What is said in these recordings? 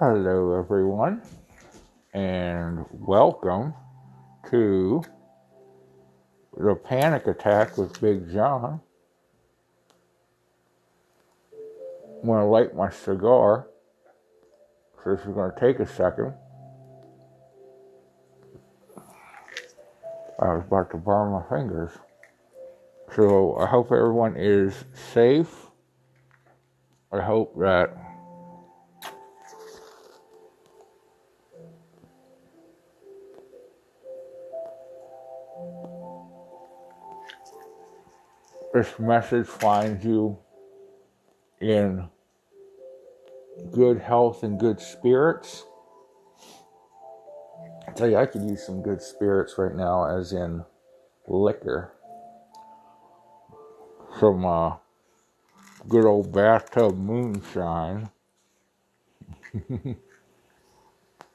Hello, everyone, and welcome to the panic attack with Big John. I'm going to light my cigar, so this is going to take a second. I was about to burn my fingers. So I hope everyone is safe. I hope that this message finds you in good health and good spirits. I tell you, I could use some good spirits right now, as in liquor. Some uh, good old bathtub moonshine.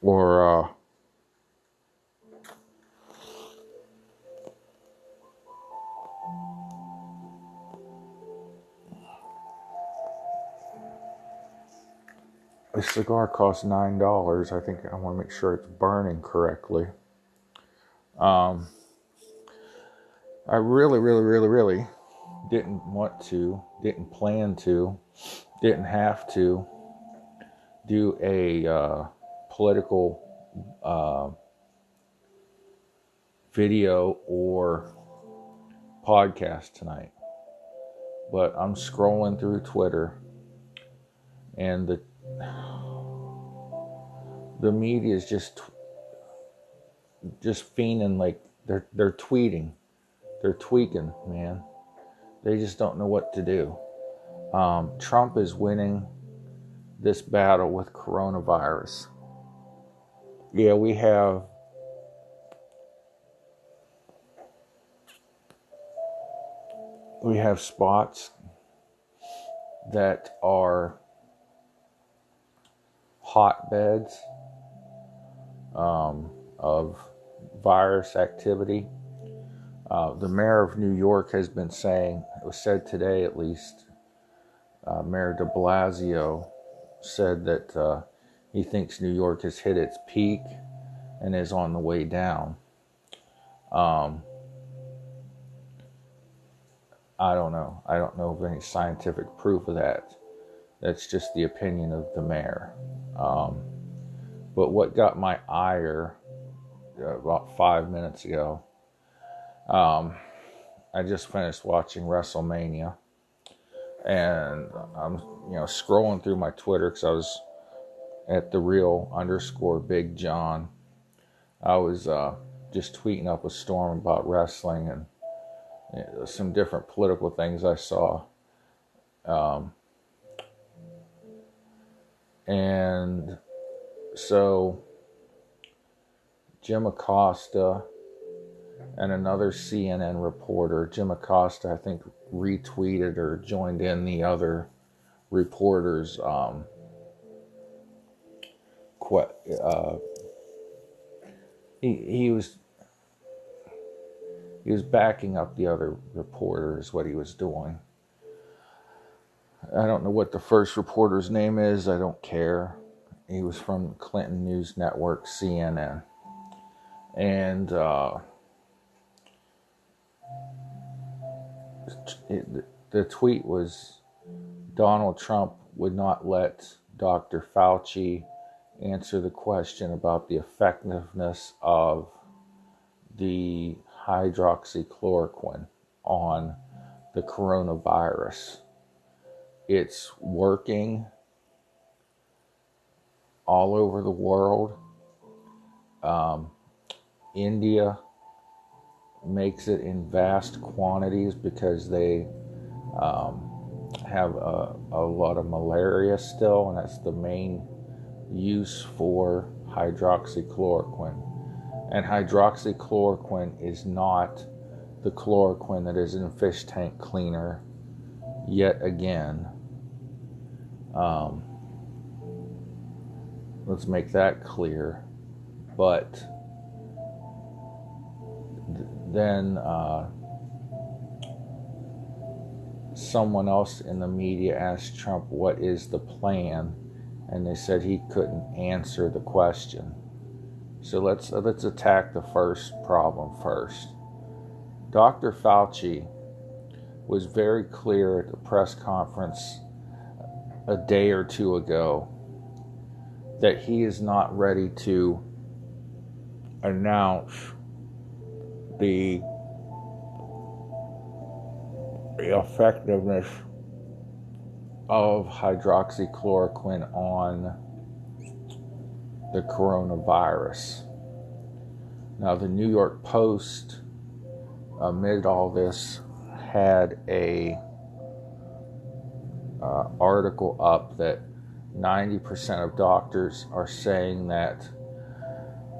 or uh, a cigar costs nine dollars. I think I want to make sure it's burning correctly. Um, I really, really, really, really didn't want to, didn't plan to, didn't have to do a uh, political uh, video or podcast tonight. But I'm scrolling through Twitter and the the media is just just fiending like they're they're tweeting, they're tweaking, man. They just don't know what to do. Um, Trump is winning this battle with coronavirus. Yeah, we have we have spots that are hotbeds um, of virus activity. Uh, the mayor of New York has been saying, it was said today at least, uh, Mayor de Blasio said that uh, he thinks New York has hit its peak and is on the way down. Um, I don't know. I don't know of any scientific proof of that. That's just the opinion of the mayor. Um, but what got my ire uh, about five minutes ago, um, I just finished watching WrestleMania, and I'm you know scrolling through my Twitter because I was at the real underscore Big John. I was uh, just tweeting up a storm about wrestling and you know, some different political things I saw. Um, and so Jim Acosta and another CNN reporter, Jim Acosta, I think, retweeted or joined in the other reporters. Um, uh, he he was he was backing up the other reporters. What he was doing. I don't know what the first reporter's name is. I don't care. He was from Clinton News Network, CNN. And uh, it, the tweet was Donald Trump would not let Dr. Fauci answer the question about the effectiveness of the hydroxychloroquine on the coronavirus. It's working all over the world. Um, India makes it in vast quantities because they um, have a, a lot of malaria still, and that's the main use for hydroxychloroquine. And hydroxychloroquine is not the chloroquine that is in fish tank cleaner yet again. Um, let's make that clear. But th- then uh, someone else in the media asked Trump, What is the plan? and they said he couldn't answer the question. So let's let's attack the first problem first. Dr. Fauci was very clear at the press conference a day or two ago that he is not ready to announce the effectiveness of hydroxychloroquine on the coronavirus. Now, the New York Post, amid all this, had a uh, article up that 90% of doctors are saying that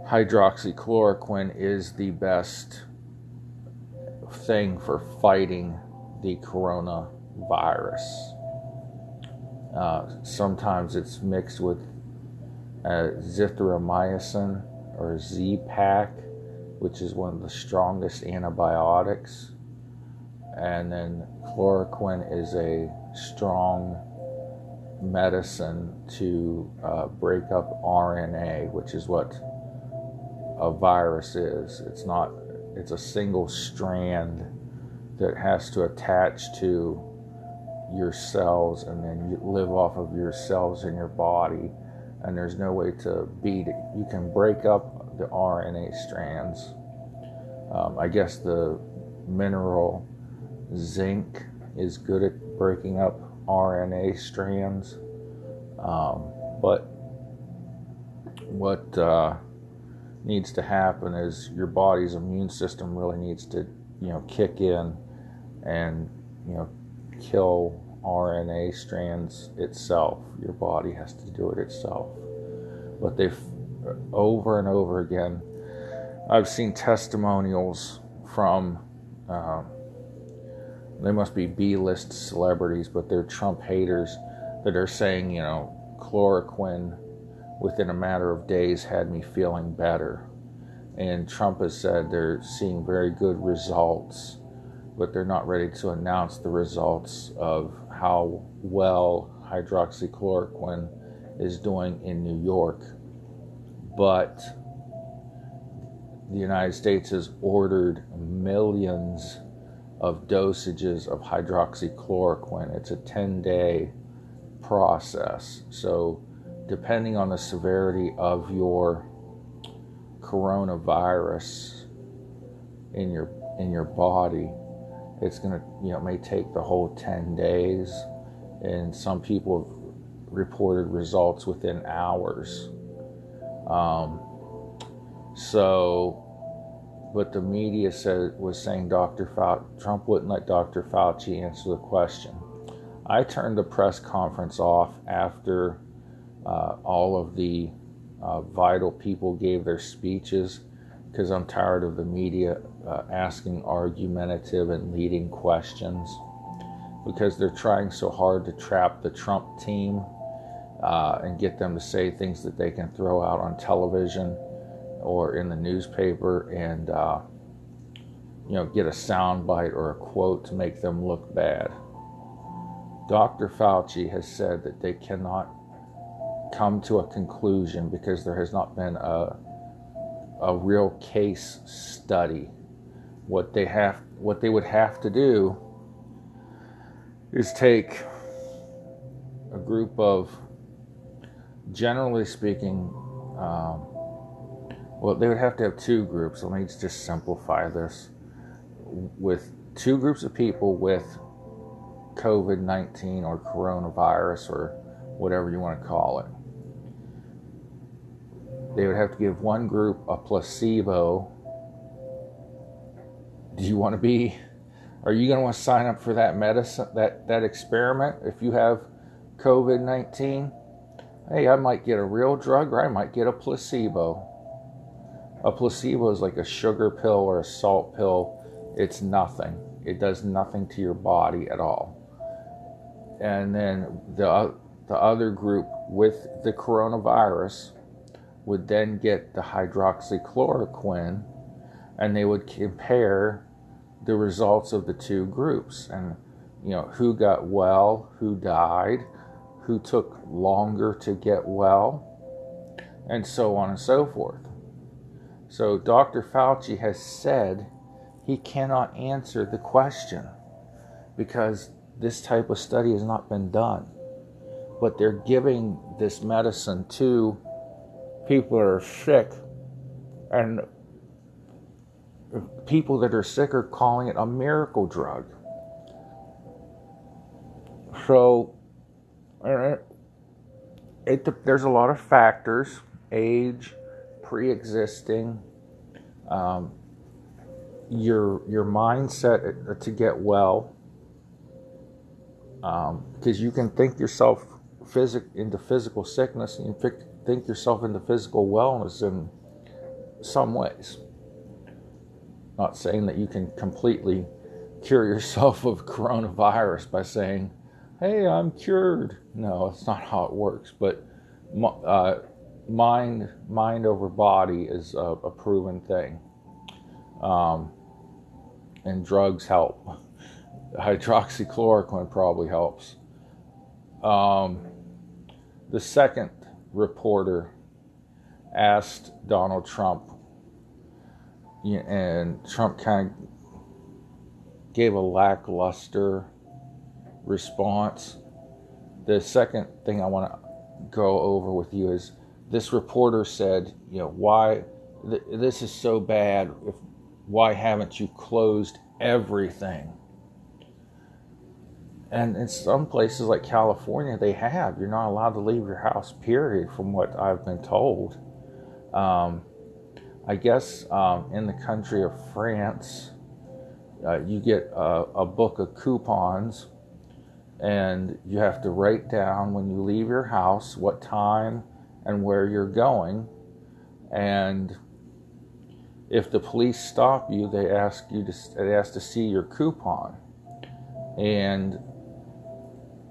hydroxychloroquine is the best thing for fighting the coronavirus. Uh, sometimes it's mixed with uh, zithromycin or Z-Pak, which is one of the strongest antibiotics. And then chloroquine is a strong medicine to uh, break up RNA, which is what a virus is. It's not, it's a single strand that has to attach to your cells and then you live off of your cells in your body. And there's no way to beat it. You can break up the rna strands. Um, i guess the mineral zinc is good at breaking up rna strands um, but what uh, needs to happen is your body's immune system really needs to you know kick in and you know kill RNA strands itself. Your body has to do it itself. But they've over and over again. I've seen testimonials from. Um, they must be B-list celebrities, but they're Trump haters that are saying, you know, chloroquine within a matter of days had me feeling better. And Trump has said they're seeing very good results but they're not ready to announce the results of how well hydroxychloroquine is doing in New York. But the United States has ordered millions of dosages of hydroxychloroquine. It's a 10 day process. So, depending on the severity of your coronavirus in your in your body, it's to, you know, may take the whole 10 days. And some people have reported results within hours. Um, so, but the media said was saying Dr. Fauci, Trump wouldn't let Dr. Fauci answer the question. I turned the press conference off after uh, all of the uh, vital people gave their speeches because I'm tired of the media uh, asking argumentative and leading questions because they're trying so hard to trap the Trump team uh, and get them to say things that they can throw out on television or in the newspaper and uh, you know get a soundbite or a quote to make them look bad. Dr. Fauci has said that they cannot come to a conclusion because there has not been a a real case study. What they have, what they would have to do, is take a group of, generally speaking, um, well, they would have to have two groups. Let me just simplify this. With two groups of people with COVID 19 or coronavirus or whatever you want to call it they would have to give one group a placebo. Do you want to be? Are you going to want to sign up for that medicine, that that experiment? If you have COVID nineteen, hey, I might get a real drug, or I might get a placebo. A placebo is like a sugar pill or a salt pill. It's nothing. It does nothing to your body at all. And then the the other group with the coronavirus would then get the hydroxychloroquine and they would compare the results of the two groups and you know who got well who died who took longer to get well, and so on and so forth. So Dr. Fauci has said he cannot answer the question because this type of study has not been done. But they're giving this medicine to people that are sick, and people that are sick are calling it a miracle drug. So, it, it, there's a lot of factors age, pre existing, um, your, your mindset to get well because um, you can think yourself physic into physical sickness and you think yourself into physical wellness in some ways. Not saying that you can completely cure yourself of coronavirus by saying, "Hey, I'm cured." No, it's not how it works. But uh, mind, mind over body is a, a proven thing, um, and drugs help hydroxychloroquine probably helps. Um, the second reporter asked Donald Trump, and Trump kind of gave a lackluster response. The second thing I want to go over with you is this reporter said, you know, why th- this is so bad. If, why haven't you closed everything? And in some places like California, they have. You're not allowed to leave your house, period, from what I've been told. Um, I guess um, in the country of France, uh, you get a, a, book of coupons, and you have to write down when you leave your house what time and where you're going. And if the police stop you, they ask you to they ask to see your coupon. And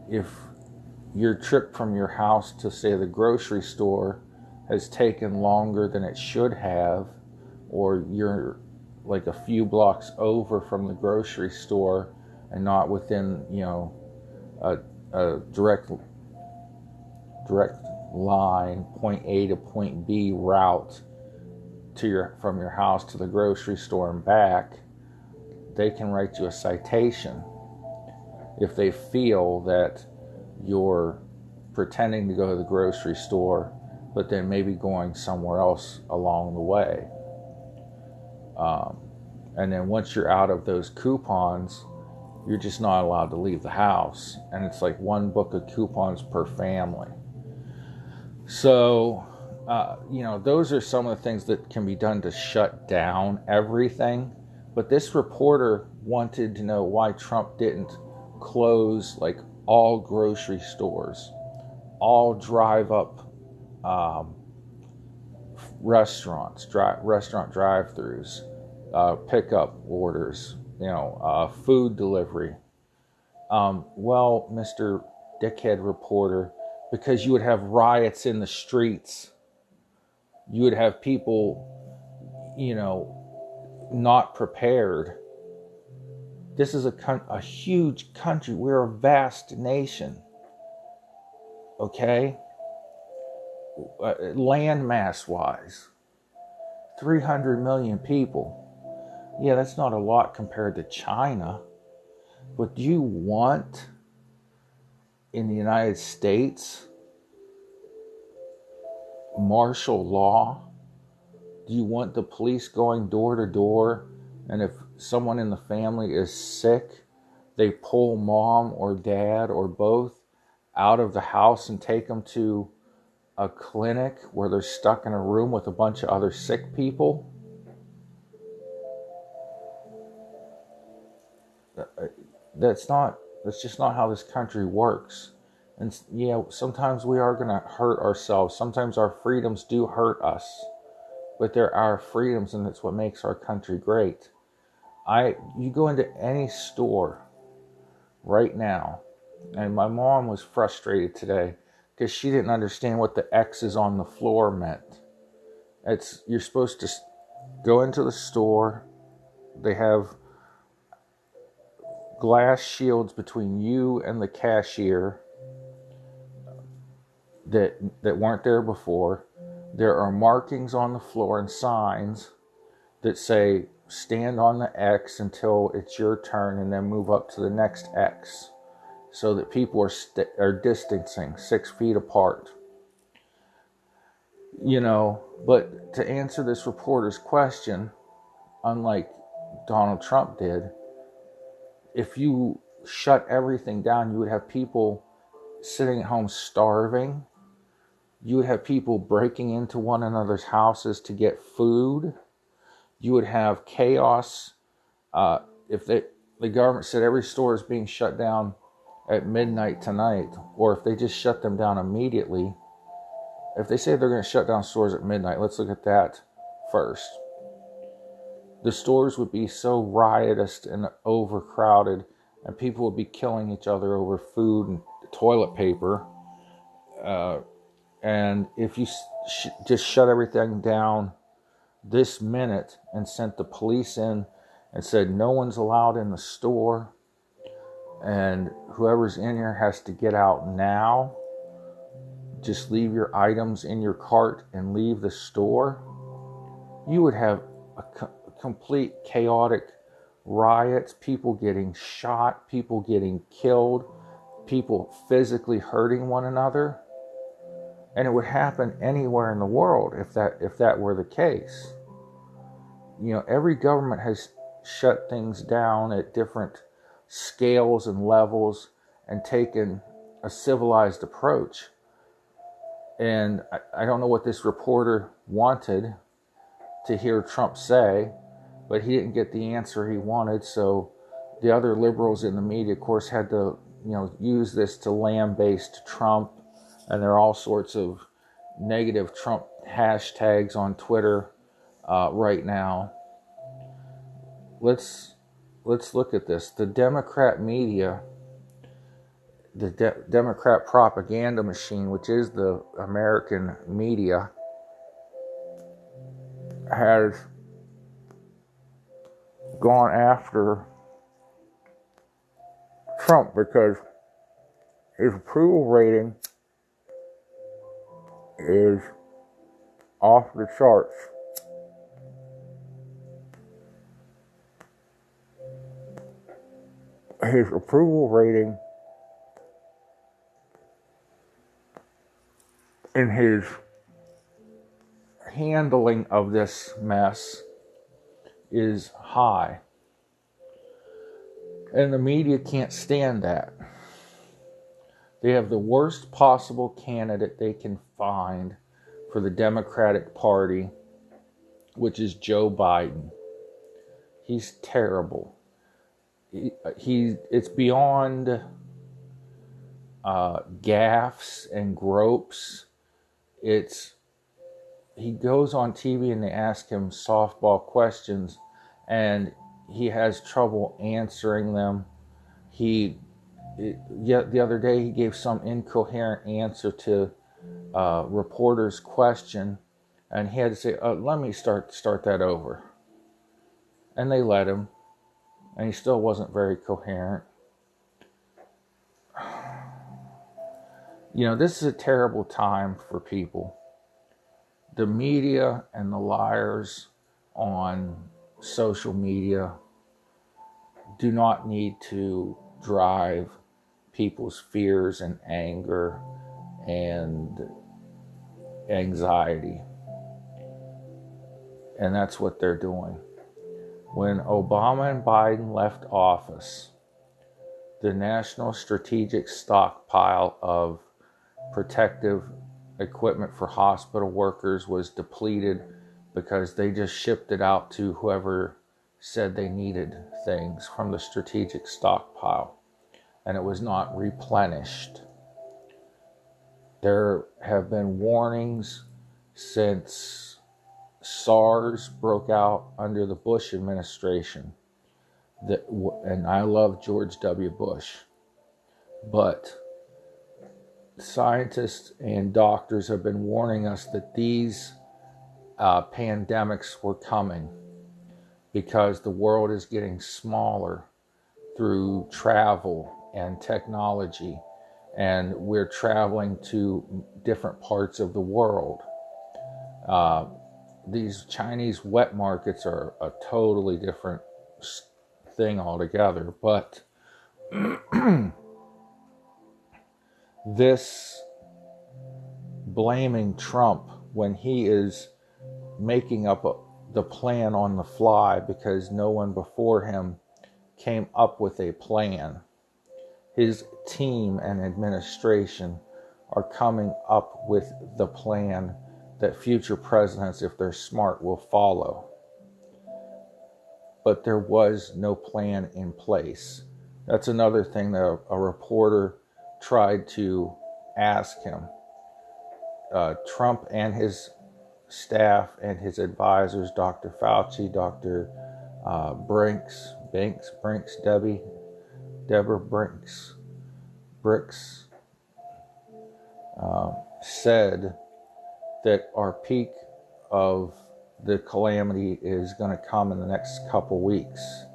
if your trip from your house to, say, the grocery store has taken longer than it should have, or you're like a few blocks over from the grocery store and not within, you know, a, a direct direct line, point A to point B route to your from your house to the grocery store and back, they can write you a citation if they feel that you're pretending to go to the grocery store, but then maybe going somewhere else along the way. Um, and then once you're out of those coupons, you're just not allowed to leave the house. And it's like one book of coupons per family. So, uh, you know, those are some of the things that can be done to shut down everything. But this reporter wanted to know why Trump didn't close like all grocery stores, all drive up um, restaurants, dri- restaurant drive throughs, uh, pickup orders, you know, uh, food delivery. Um, well, Mr. Dickhead reporter, because you would have riots in the streets, you would have people, you know, not prepared this is a, a huge country. We're a vast nation. Okay? Uh, landmass wise, 300 million people. Yeah, that's not a lot compared to China. But do you want in the United States martial law? Do you want the police going door to door and if someone in the family is sick, they pull mom or dad or both out of the house and take them to a clinic where they're stuck in a room with a bunch of other sick people. Uh, uh, that's not, that's just not how this country works. And yeah, sometimes we are going to hurt ourselves. Sometimes our freedoms do hurt us. But they're our freedoms, and it's what makes our country great. I you go into any store right now, and my mom was frustrated today because she didn't understand what the X's on the floor meant. It's you're supposed to go into the store. They have glass shields between you and the cashier. that that weren't there before. There are markings on the floor and signs that say stand on the X until it's your turn and then move up to the next X so that people are, st- are distancing six feet apart. You know, but to answer this reporter's question, unlike Donald Trump did, if you shut everything down, you would have people sitting at home starving. You would have people breaking into one another's houses to get food. You would have chaos. Uh, if they, the government said every store is being shut down at midnight tonight, or if they just shut them down immediately, if they say they're going to shut down stores at midnight, let's look at that first. The stores would be so riotous and overcrowded, and people would be killing each other over food and toilet paper. Uh, and if you sh- just shut everything down this minute and sent the police in and said no one's allowed in the store and whoever's in here has to get out now just leave your items in your cart and leave the store, you would have a, complete chaotic riots, people getting shot, people getting killed, people physically hurting one another. And it would happen anywhere in the world if that if that were the case. You know, every government has shut things down at different scales and levels and taken a civilized approach. And I, I don't know what this reporter wanted to hear Trump say, but he didn't get the answer he wanted. So the other liberals in the media, of course, had to you know use this to lambaste Trump, and there are all sorts of negative Trump hashtags on Twitter uh, right now. Let's let's look at this. The Democrat media the de- Democrat propaganda machine, which is the American media, has gone after Trump because his approval rating is off the charts. His approval rating in his handling of this mess is high. And the media can't stand that. They have the worst possible candidate they can find for the Democratic Party, which is Joe Biden. He's terrible. He, he it's beyond uh, gaffes and gropes it's he goes on TV and they ask him softball questions and he has trouble answering them. He yet the other day he gave some incoherent answer to a reporter's question and he had to say, oh, "Let me start start that over." And they let him, and he still wasn't very coherent. You know, this is a terrible time for people. The media and the liars on social media do not need to drive people's fears and anger and anxiety. And that's what they're doing. When Obama and Biden left office, the national strategic stockpile of protective equipment for hospital workers was depleted because they just shipped it out to whoever said they needed things from the strategic stockpile and it was not replenished. There have been warnings since SARS broke out under the Bush administration that and I love George W. Bush but scientists and doctors have been warning us that these uh, pandemics were coming because the world is getting smaller through travel and technology and we're traveling to different parts of the world. Uh, these Chinese wet markets are a totally different thing altogether, but this blaming Trump when he is making up a, the plan on the fly because no one before him came up with a plan. His team and administration are coming up with the plan that future presidents, if they're smart, will follow. But there was no plan in place. That's another thing that a, reporter tried to ask him. Uh, Trump and his staff and his advisors, Dr. Fauci, Dr. Uh, Brinks, Banks, Brinks, Debbie, Deborah Brinks, Bricks, uh, said that our peak of the calamity is going to come in the next couple weeks.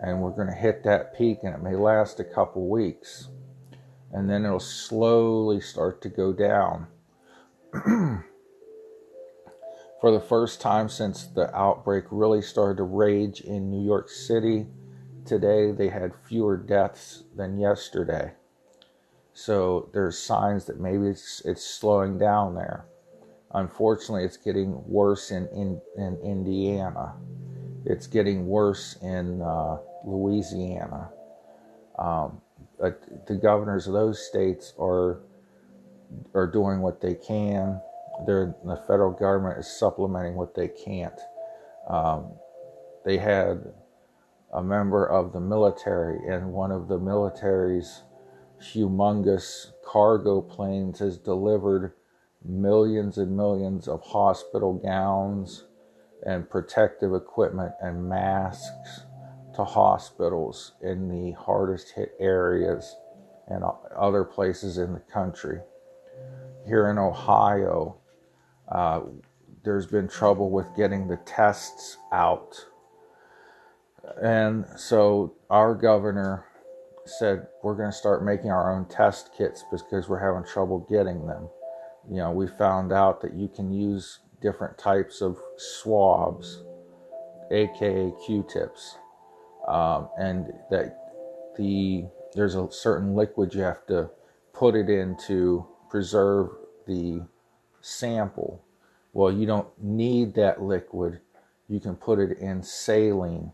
And we're going to hit that peak, and it may last a couple weeks. And then it'll slowly start to go down. For the first time since the outbreak really started to rage in New York City, today they had fewer deaths than yesterday. So there's signs that maybe it's, it's slowing down there. Unfortunately, it's getting worse in, in, in Indiana. It's getting worse in uh, Louisiana. Um, the governors of those states are are doing what they can. The federal government is supplementing what they can't. Um, they had a member of the military, and one of the military's humongous cargo planes has delivered millions and millions of hospital gowns and protective equipment and masks to hospitals in the hardest hit areas and other places in the country. Here in Ohio, uh, there's been trouble with getting the tests out. And so our governor said, We're going to start making our own test kits because we're having trouble getting them you know, we found out that you can use different types of swabs, aka Q-tips, um, and that the there's a certain liquid you have to put it in to preserve the sample. Well, you don't need that liquid. You can put it in saline.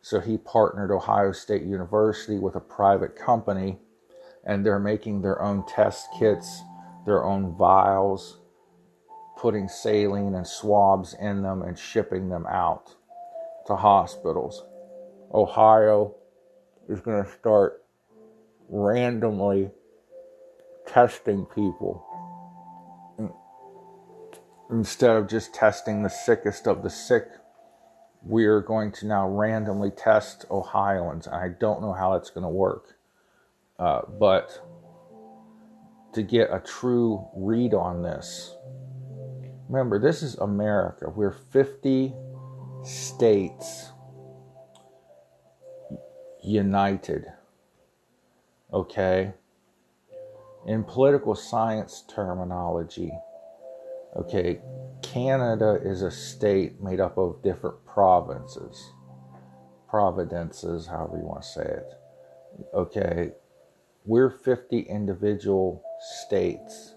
So he partnered Ohio State University with a private company, and they're making their own test kits their own vials, putting saline and swabs in them and shipping them out to hospitals. Ohio is going to start randomly testing people instead of just testing the sickest of the sick. We are going to now randomly test Ohioans. I don't know how that's going to work, uh, but to get a true read on this. Remember, this is America. We're 50 states united. Okay? In political science terminology, okay, Canada is a state made up of different provinces, providences, however you want to say it. Okay, we're 50 individual states,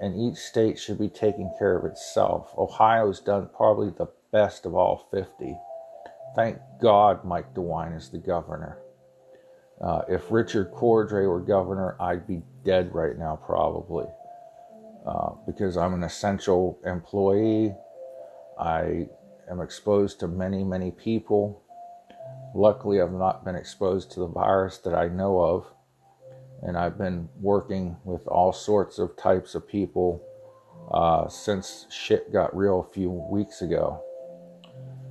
and each state should be taking care of itself. Ohio's done probably the best of all 50. Thank God Mike DeWine is the governor. Uh, if Richard Cordray were governor, I'd be dead right now, probably. Uh, because I'm an essential employee. I am exposed to many, many people. Luckily, I've not been exposed to the virus that I know of and I've been working with all sorts of types of people uh, since shit got real a few weeks ago.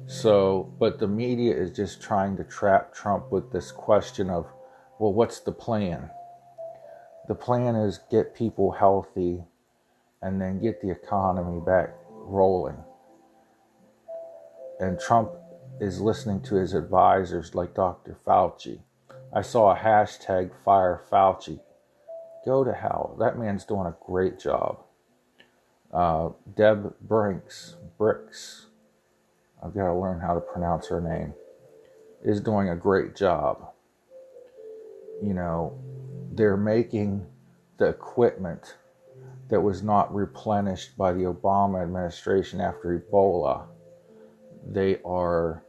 So, but the media is just trying to trap Trump with this question of, well, what's the plan? The plan is get people healthy and then get the economy back rolling. And Trump is listening to his advisors like Dr. Fauci I saw a hashtag fire Fauci Go to hell. That man's doing a great job. Uh, Deb Brinks, Bricks, I've got to learn how to pronounce her name, is doing a great job. You know, they're making the equipment that was not replenished by the Obama administration after Ebola. They are,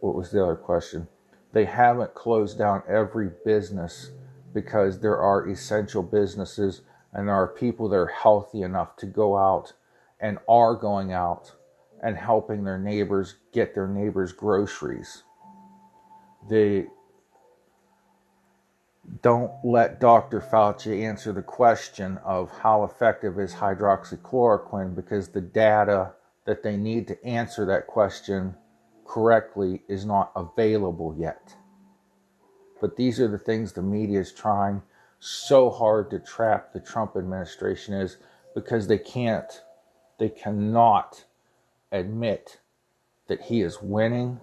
what was the other question? They haven't closed down every business because there are essential businesses and there are people that are healthy enough to go out and are going out and helping their neighbors get their neighbors groceries. They don't let Dr. Fauci answer the question of how effective is hydroxychloroquine because the data that they need to answer that question correctly is not available yet. But these are the things the media is trying so hard to trap the Trump administration is because they can't, they cannot admit that he is winning,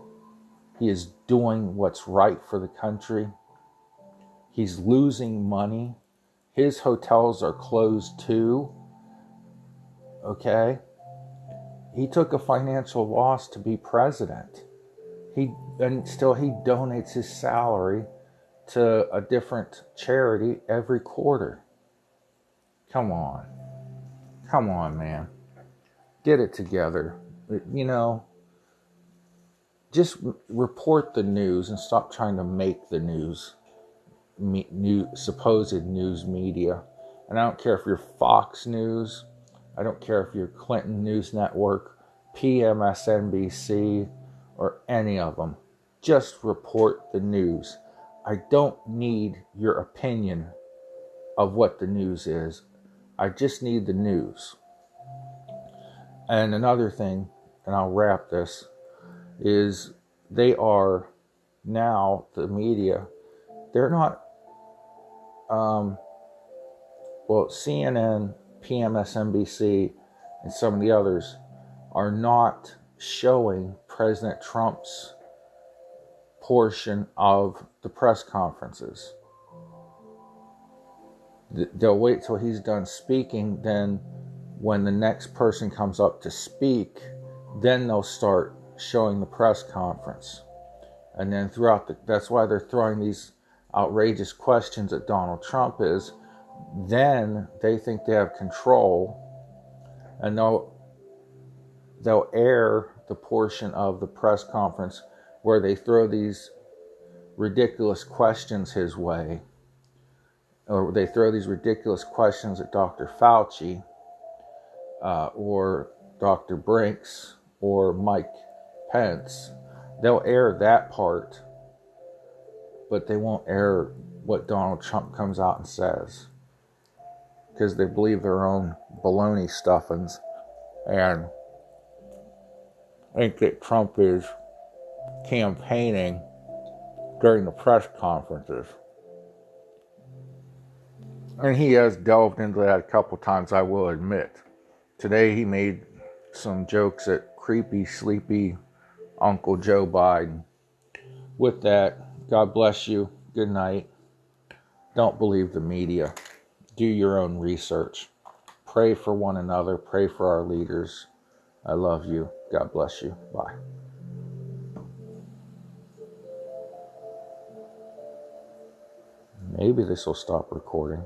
he is doing what's right for the country, he's losing money, his hotels are closed too. Okay? He took a financial loss to be president. He and still he donates his salary to a different charity every quarter. Come on. Come on, man. Get it together. You know, just report the news and stop trying to make the news, me, new, supposed news media. And I don't care if you're Fox News, I don't care if you're Clinton News Network, PMSNBC, or any of them. Just report the news. I don't need your opinion of what the news is. I just need the news. And another thing, and I'll wrap this, is they are now, the media, they're not, um, well, CNN, PMSNBC, and some of the others are not showing President Trump's portion of the press conferences. They'll wait till he's done speaking, then, when the next person comes up to speak, then they'll start showing the press conference. And then throughout the, that's why they're throwing these outrageous questions at Donald Trump is then they think they have control and they'll they'll air the portion of the press conference where they throw these ridiculous questions his way, or they throw these ridiculous questions at Dr. Fauci, uh, or Dr. Brinks, or Mike Pence. They'll air that part, but they won't air what Donald Trump comes out and says because they believe their own baloney stuffings and think that Trump is campaigning during the press conferences. And he has delved into that a couple times, I will admit. Today he made some jokes at creepy, sleepy Uncle Joe Biden. With that, God bless you. Good night. Don't believe the media. Do your own research. Pray for one another. Pray for our leaders. I love you. God bless you. Bye. Maybe this will stop recording.